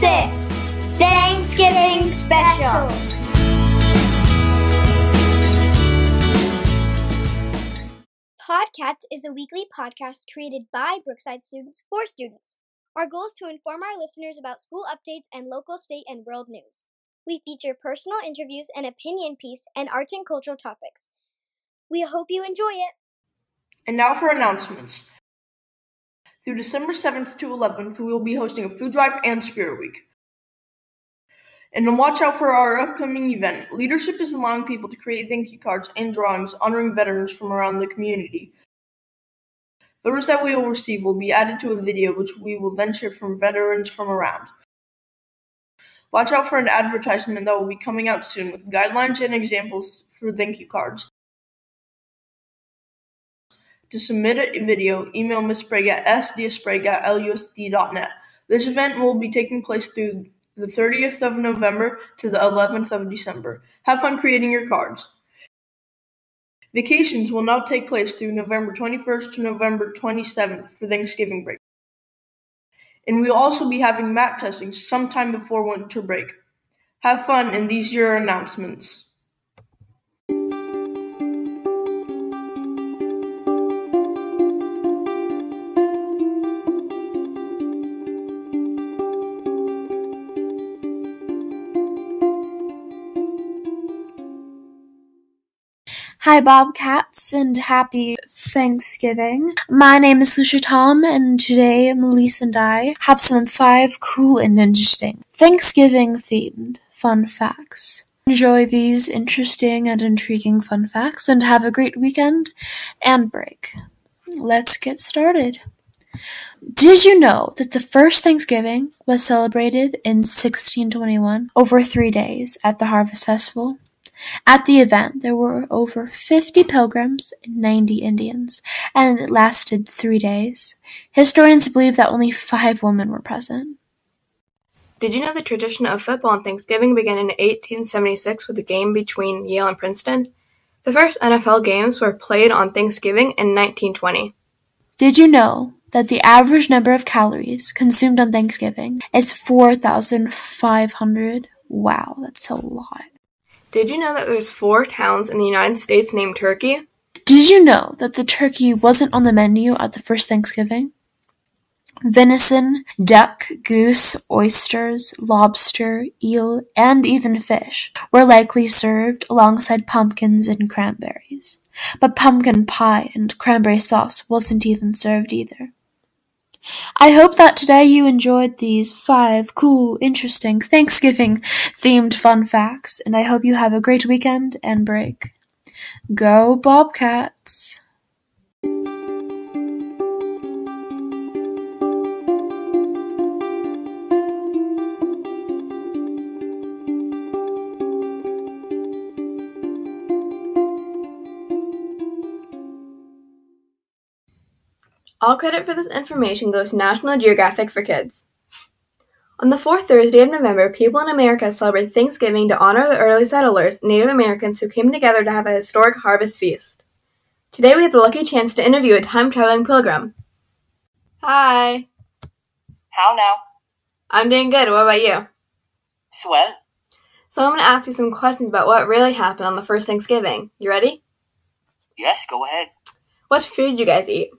six. Thanksgiving special. Podcat is a weekly podcast created by Brookside students for students. Our goal is to inform our listeners about school updates and local, state, and world news. We feature personal interviews, and opinion piece, and arts and cultural topics. We hope you enjoy it. And now for announcements. Through December 7th to 11th, we will be hosting a food drive and spirit week. And watch out for our upcoming event. Leadership is allowing people to create thank you cards and drawings honoring veterans from around the community. Photos that we will receive will be added to a video which we will then share from veterans from around. Watch out for an advertisement that will be coming out soon with guidelines and examples for thank you cards. To submit a video, email Ms. Sprague at sdsprague at lusd.net. This event will be taking place through the 30th of November to the 11th of December. Have fun creating your cards. Vacations will now take place through November 21st to November 27th for Thanksgiving break. And we'll also be having map testing sometime before winter break. Have fun, and these are your announcements. Hi, Bobcats, and happy Thanksgiving. My name is Lucia Tom, and today Melissa and I have some five cool and interesting Thanksgiving themed fun facts. Enjoy these interesting and intriguing fun facts, and have a great weekend and break. Let's get started. Did you know that the first Thanksgiving was celebrated in 1621 over three days at the Harvest Festival? At the event, there were over 50 pilgrims and 90 Indians, and it lasted three days. Historians believe that only five women were present. Did you know the tradition of football on Thanksgiving began in 1876 with a game between Yale and Princeton? The first NFL games were played on Thanksgiving in 1920. Did you know that the average number of calories consumed on Thanksgiving is 4,500? Wow, that's a lot. Did you know that there's four towns in the United States named Turkey? Did you know that the turkey wasn't on the menu at the first Thanksgiving? Venison, duck, goose, oysters, lobster, eel, and even fish were likely served alongside pumpkins and cranberries. But pumpkin pie and cranberry sauce wasn't even served either. I hope that today you enjoyed these five cool, interesting Thanksgiving themed fun facts, and I hope you have a great weekend and break. Go Bobcats! All credit for this information goes to National Geographic for Kids. On the fourth Thursday of November, people in America celebrate Thanksgiving to honor the early settlers, Native Americans who came together to have a historic harvest feast. Today we have the lucky chance to interview a time traveling pilgrim. Hi. How now? I'm doing good. What about you? Swell. So I'm going to ask you some questions about what really happened on the first Thanksgiving. You ready? Yes, go ahead. What food did you guys eat?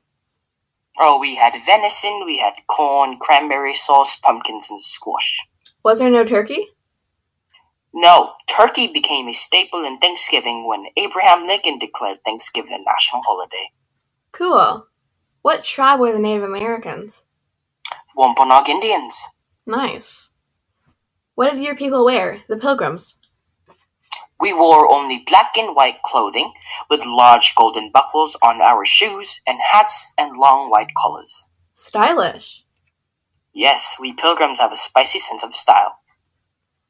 Oh, we had venison, we had corn, cranberry sauce, pumpkins, and squash. Was there no turkey? No, turkey became a staple in Thanksgiving when Abraham Lincoln declared Thanksgiving a national holiday. Cool. What tribe were the Native Americans? Wampanoag Indians. Nice. What did your people wear, the pilgrims? We wore only black and white clothing, with large golden buckles on our shoes, and hats and long white collars. Stylish. Yes, we pilgrims have a spicy sense of style.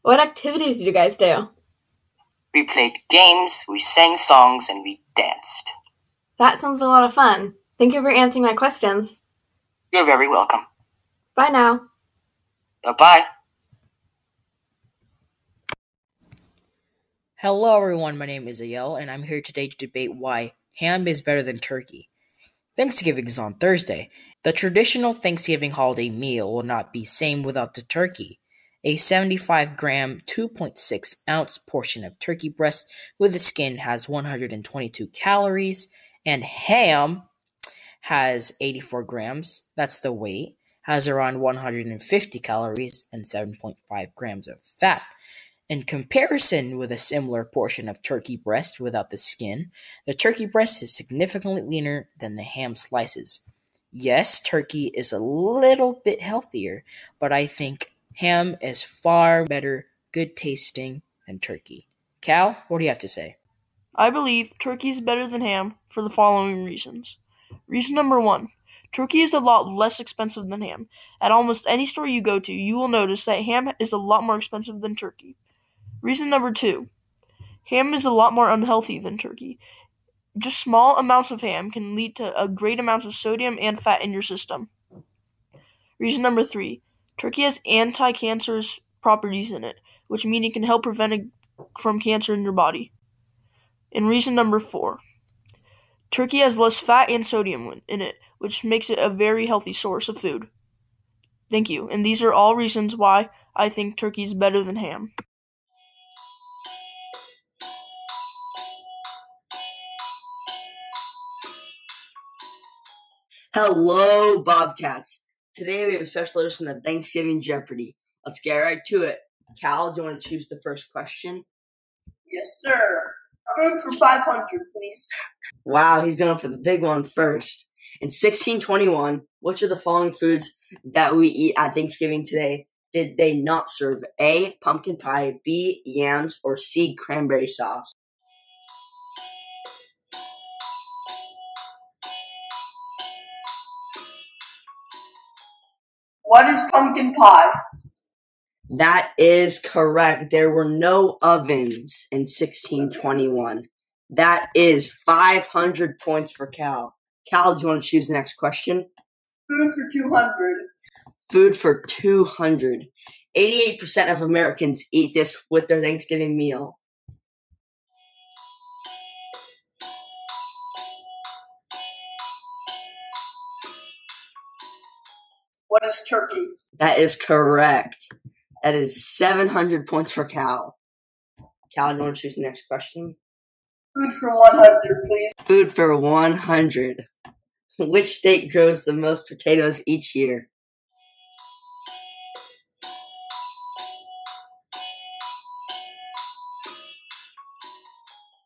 What activities did you guys do? We played games, we sang songs, and we danced. That sounds a lot of fun. Thank you for answering my questions. You're very welcome. Bye now. Bye bye. Hello, everyone. My name is Ayel, and I'm here today to debate why ham is better than turkey. Thanksgiving is on Thursday. The traditional Thanksgiving holiday meal will not be same without the turkey. A 75 gram, 2.6 ounce portion of turkey breast with the skin has 122 calories, and ham has 84 grams, that's the weight, has around 150 calories and 7.5 grams of fat. In comparison with a similar portion of turkey breast without the skin, the turkey breast is significantly leaner than the ham slices. Yes, turkey is a little bit healthier, but I think ham is far better, good tasting than turkey. Cal, what do you have to say? I believe turkey is better than ham for the following reasons. Reason number one turkey is a lot less expensive than ham. At almost any store you go to, you will notice that ham is a lot more expensive than turkey. Reason number two ham is a lot more unhealthy than turkey. Just small amounts of ham can lead to a great amount of sodium and fat in your system. Reason number three turkey has anti cancerous properties in it, which mean it can help prevent from cancer in your body. And reason number four turkey has less fat and sodium in it, which makes it a very healthy source of food. Thank you, and these are all reasons why I think turkey is better than ham. Hello, Bobcats. Today we have a special edition of Thanksgiving Jeopardy. Let's get right to it. Cal, do you want to choose the first question? Yes, sir. I'm going for 500, please. Wow, he's going for the big one first. In 1621, which of the following foods that we eat at Thanksgiving today did they not serve? A. Pumpkin pie, B. Yams, or C. Cranberry sauce? What is pumpkin pie? That is correct. There were no ovens in 1621. That is 500 points for Cal. Cal, do you want to choose the next question? Food for 200. Food for 200. 88% of Americans eat this with their Thanksgiving meal. Turkey? That is correct. That is 700 points for Cal. Cal, you want to choose the next question? Food for 100, please. Food for 100. Which state grows the most potatoes each year?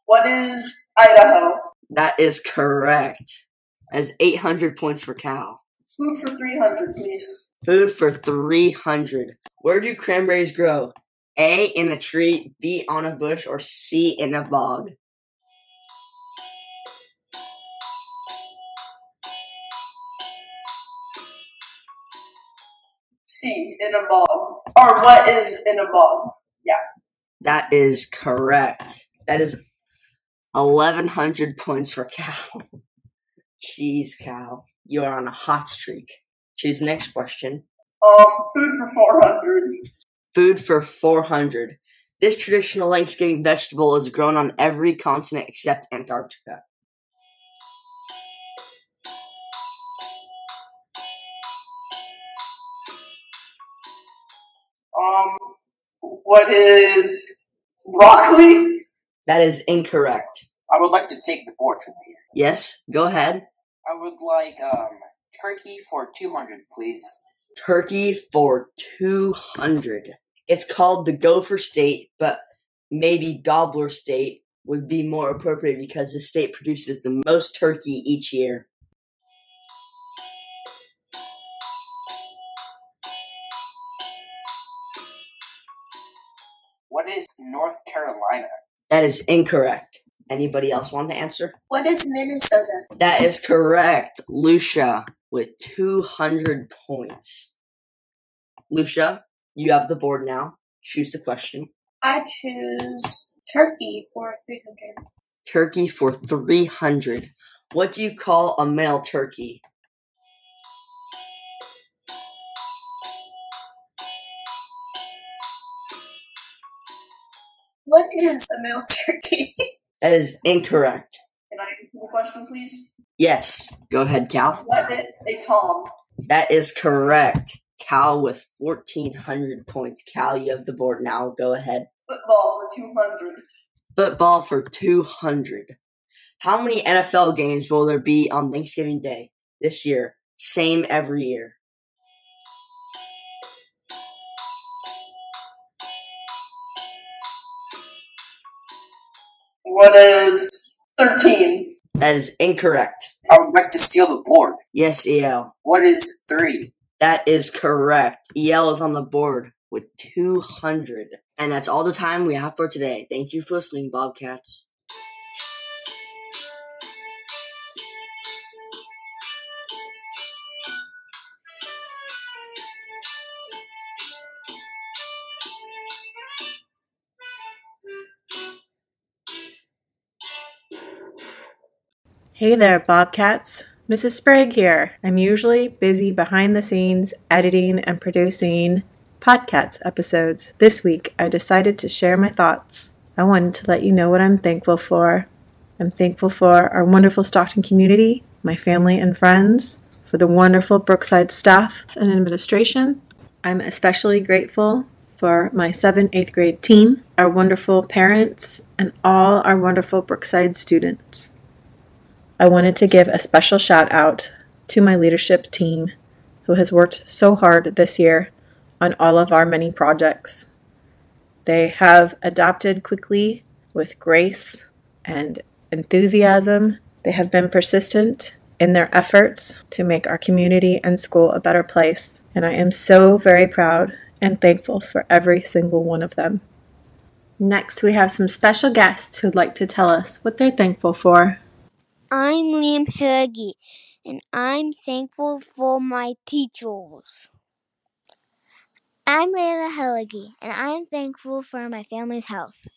What is Idaho? That is correct. That is 800 points for Cal. Food for 300, please. Food for 300. Where do cranberries grow? A in a tree, B on a bush, or C in a bog? C, in a bog. Or what is in a bog? Yeah. That is correct. That is 1100 points for Cal. Jeez, Cal. You are on a hot streak. Choose the next question. Um, food for 400. Food for 400. This traditional Thanksgiving vegetable is grown on every continent except Antarctica. Um, what is broccoli? That is incorrect. I would like to take the board from here. Yes, go ahead. I would like um turkey for two hundred, please. Turkey for 200. It's called the Gopher State, but maybe Gobbler State would be more appropriate because the state produces the most turkey each year. What is North Carolina? That is incorrect. Anybody else want to answer? What is Minnesota? That is correct. Lucia with 200 points. Lucia, you have the board now. Choose the question. I choose turkey for 300. Turkey for 300. What do you call a male turkey? What is a male turkey? That is incorrect. Can I have a question, please? Yes, go ahead, Cal. What is a tom? That is correct. Cal with 1,400 points. Cal, you have the board now. Go ahead. Football for 200. Football for 200. How many NFL games will there be on Thanksgiving Day this year? Same every year. What is 13? That is incorrect. I would like to steal the board. Yes, EL. What is three? That is correct. EL is on the board with 200. And that's all the time we have for today. Thank you for listening, Bobcats. Hey there, Bobcats. Mrs. Sprague here. I'm usually busy behind the scenes editing and producing Podcats episodes. This week, I decided to share my thoughts. I wanted to let you know what I'm thankful for. I'm thankful for our wonderful Stockton community, my family and friends, for the wonderful Brookside staff and administration. I'm especially grateful for my 7th, 8th grade team, our wonderful parents, and all our wonderful Brookside students. I wanted to give a special shout out to my leadership team who has worked so hard this year on all of our many projects. They have adapted quickly with grace and enthusiasm. They have been persistent in their efforts to make our community and school a better place, and I am so very proud and thankful for every single one of them. Next, we have some special guests who'd like to tell us what they're thankful for. I'm Liam Huggy, and I'm thankful for my teachers. I'm Layla Helligy, and I'm thankful for my family's health.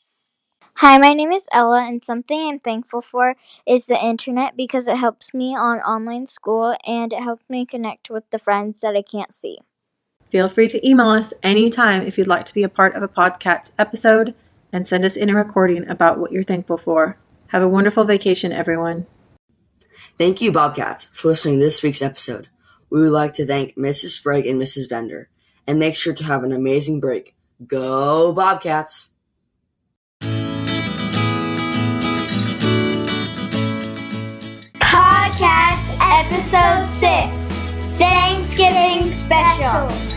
Hi, my name is Ella, and something I'm thankful for is the internet because it helps me on online school and it helps me connect with the friends that I can't see. Feel free to email us anytime if you'd like to be a part of a podcast episode and send us in a recording about what you're thankful for. Have a wonderful vacation, everyone. Thank you, Bobcats, for listening to this week's episode. We would like to thank Mrs. Sprague and Mrs. Bender, and make sure to have an amazing break. Go, Bobcats! Podcast Episode 6 Thanksgiving Special.